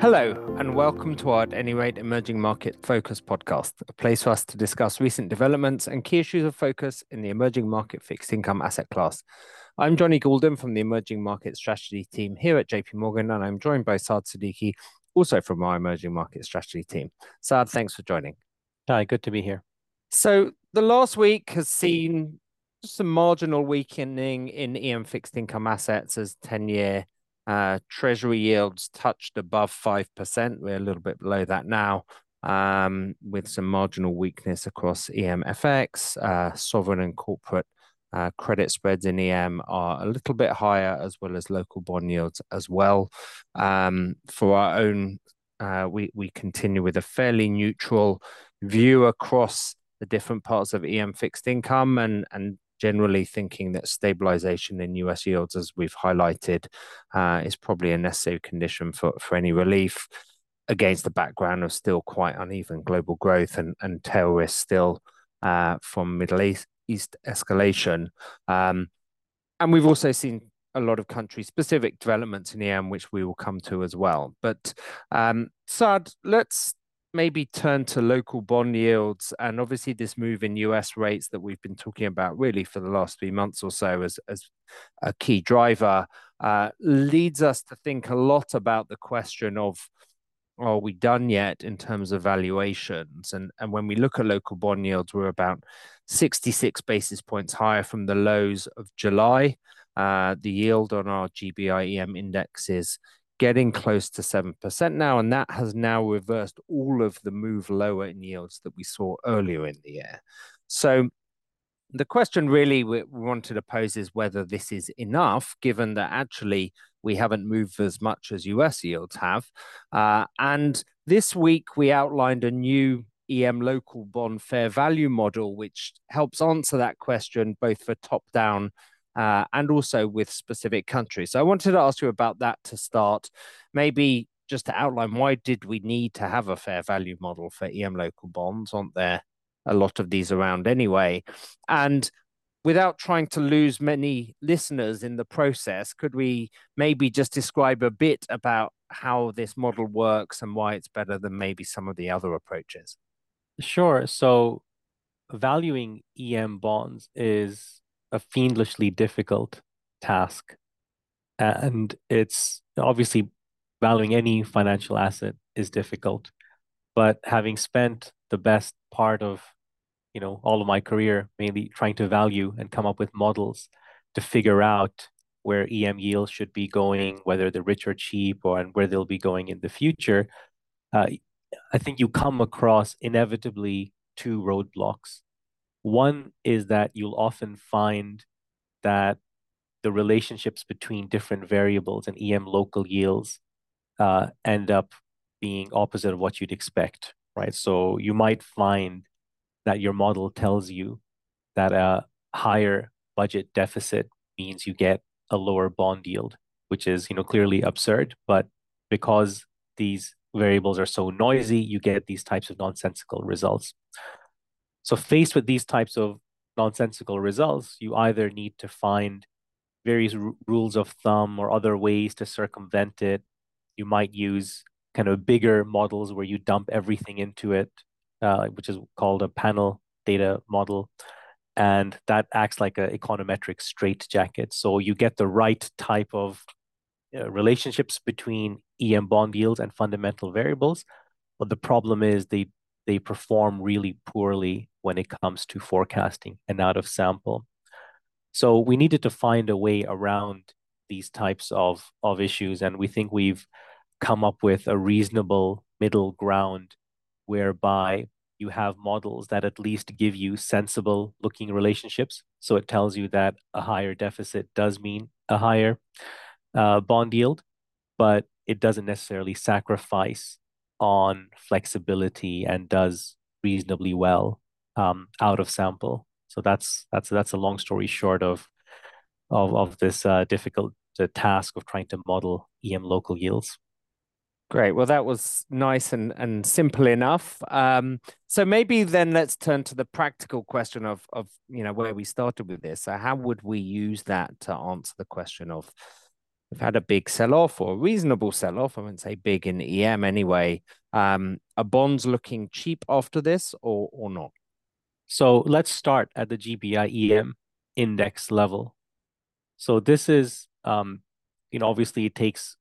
Hello, and welcome to our At Any Rate Emerging Market Focus podcast, a place for us to discuss recent developments and key issues of focus in the emerging market fixed income asset class. I'm Jonny Goulden from the Emerging Market Strategy team here at JP Morgan, and I'm joined by Saad Siddiqui, also from our Emerging Market Strategy team. Saad, thanks for joining. Hi, good to be here. So, the last week has seen some marginal weakening in EM fixed income assets as 10 year uh, treasury yields touched above 5%. We're a little bit below that now, um, with some marginal weakness across EMFX. Uh, sovereign and corporate uh, credit spreads in EM are a little bit higher, as well as local bond yields as well. Um, for our own, uh, we, we continue with a fairly neutral view across the different parts of EM fixed income and, and generally thinking that stabilization in US yields, as we've highlighted, uh, is probably a necessary condition for, for any relief against the background of still quite uneven global growth and, and tail risk still uh, from Middle East, East escalation. Um, and we've also seen a lot of country specific developments in EM, which we will come to as well. But um, Saad, let's maybe turn to local bond yields and obviously this move in US rates that we've been talking about really for the last three months or so as, as a key driver uh, leads us to think a lot about the question of are we done yet in terms of valuations? And, and when we look at local bond yields, we're about 66 basis points higher from the lows of July. Uh, the yield on our GBIEM index is getting close to 7% now, and that has now reversed all of the move lower in yields that we saw earlier in the year. So the question really we wanted to pose is whether this is enough, given that actually we haven't moved as much as US yields have. Uh, and this week we outlined a new EM local bond fair value model, which helps answer that question both for top down uh, and also with specific countries. So I wanted to ask you about that to start. Maybe just to outline why did we need to have a fair value model for EM local bonds? Aren't there a lot of these around anyway? And without trying to lose many listeners in the process, could we maybe just describe a bit about how this model works and why it's better than maybe some of the other approaches? Sure. So valuing EM bonds is a fiendishly difficult task. And it's obviously valuing any financial asset is difficult. But having spent the best part of, you know, all of my career mainly trying to value and come up with models to figure out where EM yields should be going, whether they're rich or cheap, or and where they'll be going in the future, uh, I think you come across inevitably two roadblocks. One is that you'll often find that the relationships between different variables and EM local yields uh, end up being opposite of what you'd expect, right? So you might find that your model tells you that a higher budget deficit means you get a lower bond yield, which is, you know, clearly absurd. But because these variables are so noisy, you get these types of nonsensical results. So faced with these types of nonsensical results, you either need to find various rules of thumb or other ways to circumvent it. You might use kind of bigger models where you dump everything into it, uh, which is called a panel data model. And that acts like an econometric straitjacket. So you get the right type of uh, relationships between EM bond yields and fundamental variables. But the problem is they they perform really poorly when it comes to forecasting and out of sample. So we needed to find a way around these types of, of issues. And we think we've come up with a reasonable middle ground whereby you have models that at least give you sensible looking relationships. So it tells you that a higher deficit does mean a higher uh, bond yield, but it doesn't necessarily sacrifice on flexibility and does reasonably well um, out of sample. So that's that's that's a long story short of of of this uh, difficult task of trying to model EM local yields. Great. Well, that was nice and, and simple enough. Um, so maybe then let's turn to the practical question of of you know where we started with this. So how would we use that to answer the question of we've had a big sell-off or a reasonable sell-off. I wouldn't say big in EM anyway. Um, are bonds looking cheap after this or or not? So let's start at the GBI EM index level. So this is, um, you know, obviously it takes,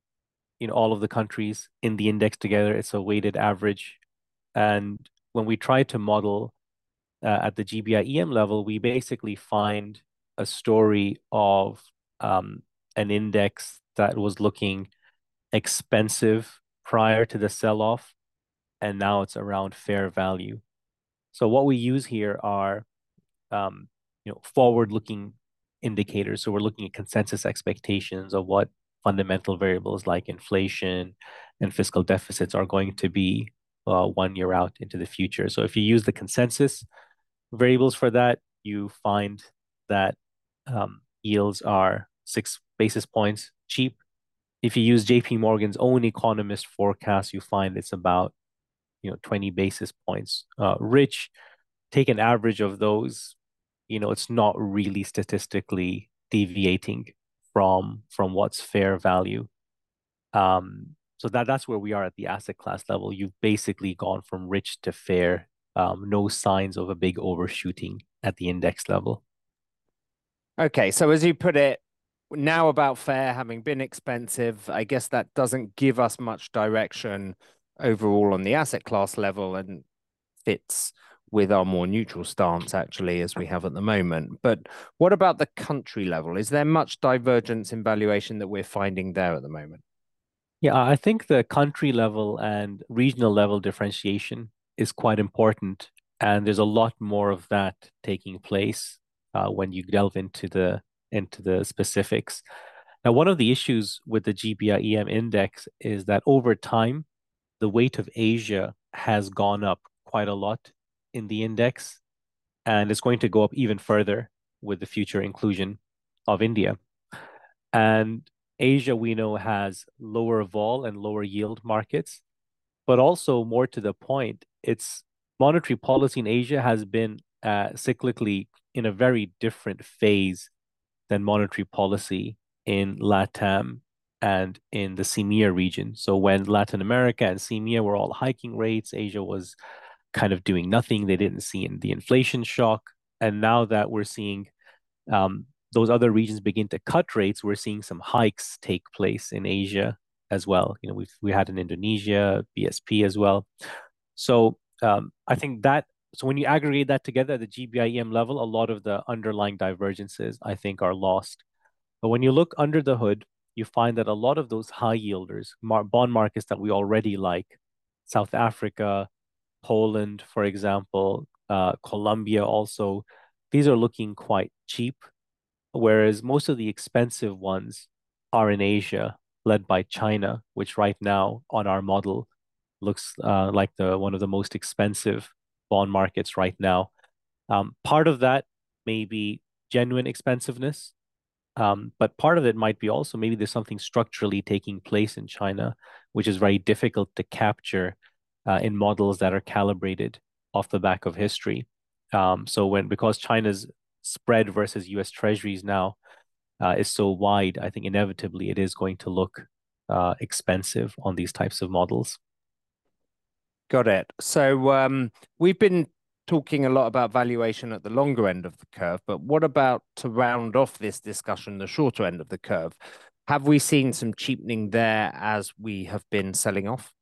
you know, all of the countries in the index together. It's a weighted average. And when we try to model uh, at the GBI EM level, we basically find a story of um, an index that was looking expensive prior to the sell-off, and now it's around fair value. So what we use here are, um, you know, forward-looking indicators. So we're looking at consensus expectations of what fundamental variables like inflation and fiscal deficits are going to be uh, one year out into the future. So if you use the consensus variables for that, you find that um, yields are six basis points cheap. If you use JP Morgan's own economist forecast, you find it's about you know 20 basis points uh, rich. Take an average of those, you know, it's not really statistically deviating from from what's fair value. Um, so that that's where we are at the asset class level. You've basically gone from rich to fair. Um, no signs of a big overshooting at the index level. Okay, so as you put it, now about fair having been expensive, I guess that doesn't give us much direction overall on the asset class level and fits with our more neutral stance actually as we have at the moment. But what about the country level? Is there much divergence in valuation that we're finding there at the moment? Yeah, I think the country level and regional level differentiation is quite important. And there's a lot more of that taking place uh, when you delve into the into the specifics. Now, one of the issues with the GBI EM index is that over time, the weight of Asia has gone up quite a lot in the index, and it's going to go up even further with the future inclusion of India. And Asia, we know, has lower vol and lower yield markets, but also more to the point, its monetary policy in Asia has been uh, cyclically in a very different phase than monetary policy in LATAM and in the CEMEA region. So when Latin America and CEMEA were all hiking rates, Asia was kind of doing nothing. They didn't see in the inflation shock. And now that we're seeing um, those other regions begin to cut rates, we're seeing some hikes take place in Asia as well. You know, we've we had in Indonesia, BSP as well. So um, I think that so when you aggregate that together at the GBIEM level, a lot of the underlying divergences I think are lost. But when you look under the hood, you find that a lot of those high yielders, bond markets that we already like, South Africa, Poland, for example, uh, Colombia also, these are looking quite cheap, whereas most of the expensive ones are in Asia, led by China, which right now on our model looks uh, like the one of the most expensive bond markets right now. Um, part of that may be genuine expensiveness, um, but part of it might be also maybe there's something structurally taking place in China, which is very difficult to capture uh, in models that are calibrated off the back of history. Um, so when because China's spread versus U.S. Treasuries now uh, is so wide, I think inevitably it is going to look uh, expensive on these types of models. Got it. So um, we've been talking a lot about valuation at the longer end of the curve, but what about to round off this discussion, the shorter end of the curve? Have we seen some cheapening there as we have been selling off?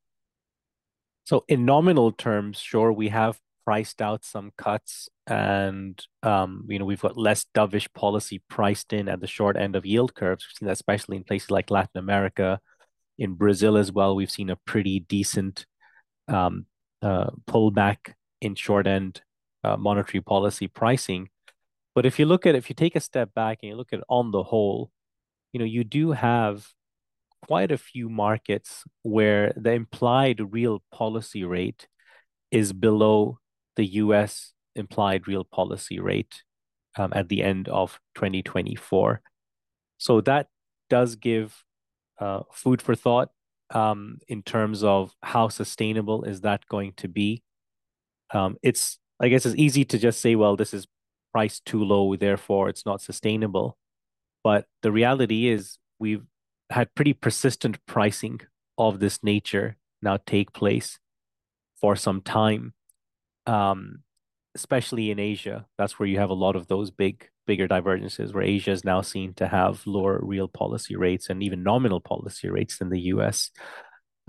So in nominal terms, sure, we have priced out some cuts and um, you know we've got less dovish policy priced in at the short end of yield curves. We've seen that especially in places like Latin America, in Brazil as well. We've seen a pretty decent um, uh, pullback in short end uh, monetary policy pricing. But if you look at if you take a step back and you look at on the whole, you know, you do have quite a few markets where the implied real policy rate is below the US implied real policy rate um, at the end of 2024. So that does give uh, food for thought um, in terms of how sustainable is that going to be. Um, it's, I guess, it's easy to just say, well, this is priced too low, therefore it's not sustainable. But the reality is, we've had pretty persistent pricing of this nature now take place for some time, um, especially in Asia. That's where you have a lot of those big, bigger divergences, where Asia is now seen to have lower real policy rates and even nominal policy rates than the US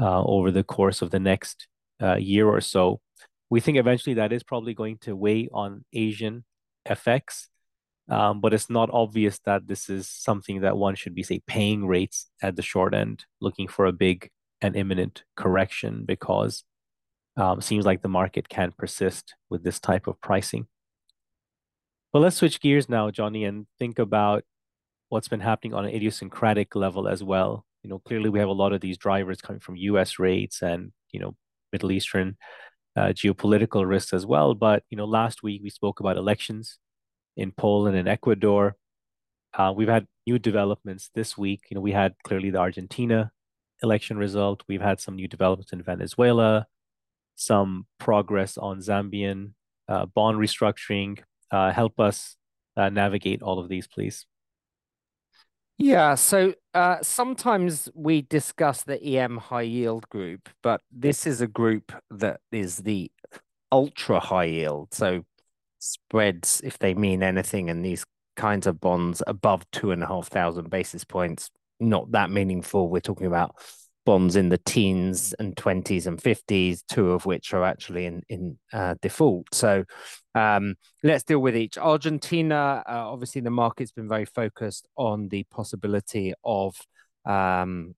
uh, over the course of the next uh, year or so. We think eventually that is probably going to weigh on Asian FX, um, but it's not obvious that this is something that one should be, say, paying rates at the short end, looking for a big and imminent correction because um, seems like the market can persist with this type of pricing. But let's switch gears now, Jonny, and think about what's been happening on an idiosyncratic level as well. You know, clearly we have a lot of these drivers coming from U.S. rates and you know Middle Eastern uh, geopolitical risks as well. But you know, last week we spoke about elections in Poland and Ecuador. Uh, we've had new developments this week. You know, we had clearly the Argentina election result. We've had some new developments in Venezuela, some progress on Zambian uh, bond restructuring. Uh, help us uh, navigate all of these, please. Yeah, so uh, sometimes we discuss the EM high yield group, but this is a group that is the ultra high yield. So spreads, if they mean anything, and these kinds of bonds above two and a half thousand basis points, not that meaningful. We're talking about bonds in the teens and 20s and 50s, two of which are actually in, in uh, default. So um, let's deal with each. Argentina, uh, obviously, the market's been very focused on the possibility of um,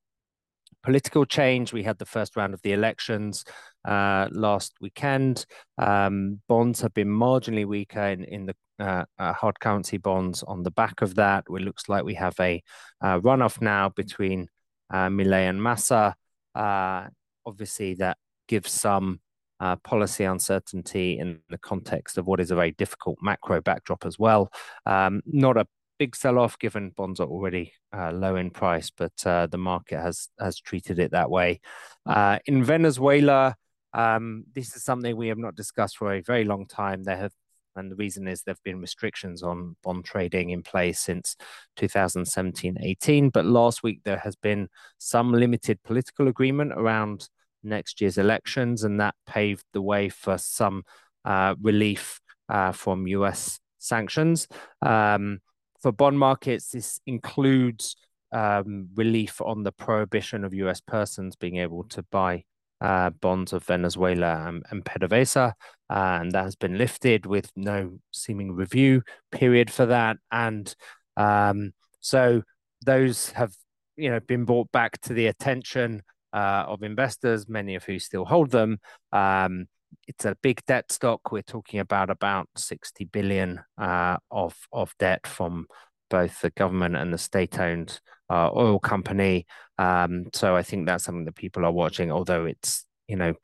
political change. We had the first round of the elections uh, last weekend. Um, bonds have been marginally weaker in, in the uh, uh, hard currency bonds on the back of that. It looks like we have a uh, runoff now between uh, Milei and Massa. Uh, obviously, that gives some uh, policy uncertainty in the context of what is a very difficult macro backdrop as well. Um, not a big sell-off given bonds are already uh, low in price, but uh, the market has has treated it that way. Uh, in Venezuela, um, this is something we have not discussed for a very long time. There have and the reason is there have been restrictions on bond trading in place since 2017-18. But last week there has been some limited political agreement around next year's elections, and that paved the way for some uh, relief uh, from US sanctions. Um, for bond markets, this includes um, relief on the prohibition of US persons being able to buy uh, bonds of Venezuela and, and PDVSA, and that has been lifted with no seeming review period for that. And um, so those have, you know, been brought back to the attention uh, of investors, many of who still hold them. Um, it's a big debt stock. We're talking about about 60 billion uh, of of debt from both the government and the state-owned uh, oil company. Um, so I think that's something that people are watching. Although it's you know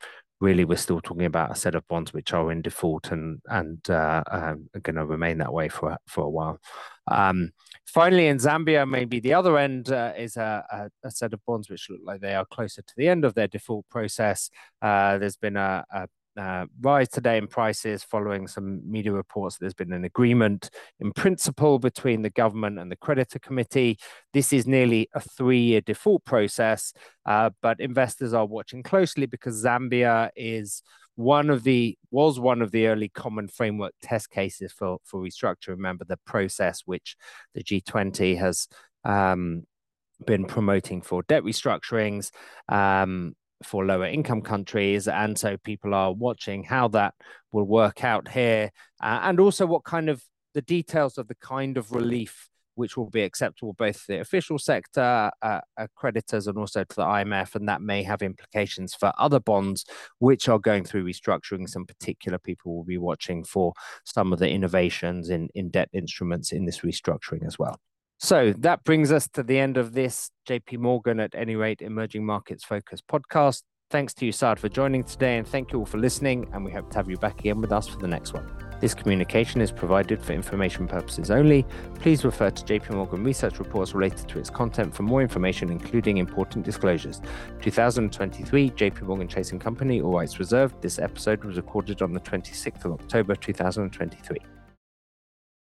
really we're still talking about a set of bonds which are in default and and uh, um, are going to remain that way for for a while. Um, finally, in Zambia, maybe the other end uh, is a, a, set of bonds which look like they are closer to the end of their default process. Uh, there's been a, a uh, rise today in prices following some media reports. that There's been an agreement in principle between the government and the creditor committee. This is nearly a three year default process, uh, but investors are watching closely because Zambia is one of the was one of the early common framework test cases for for restructure. Remember the process which the G20 has um, been promoting for debt restructurings. Um, for lower income countries. And so people are watching how that will work out here uh, and also what kind of the details of the kind of relief which will be acceptable both the official sector, uh, uh, creditors, and also to the IMF. And that may have implications for other bonds which are going through restructuring. Some particular people will be watching for some of the innovations in, in debt instruments in this restructuring as well. So that brings us to the end of this JP Morgan at any rate emerging markets focus podcast. Thanks to you, Saad, for joining today, and thank you all for listening. And we hope to have you back again with us for the next one. This communication is provided for information purposes only. Please refer to JP Morgan research reports related to its content for more information, including important disclosures. 2023 JP Morgan Chase and Company, all rights reserved. This episode was recorded on the 26th of October 2023.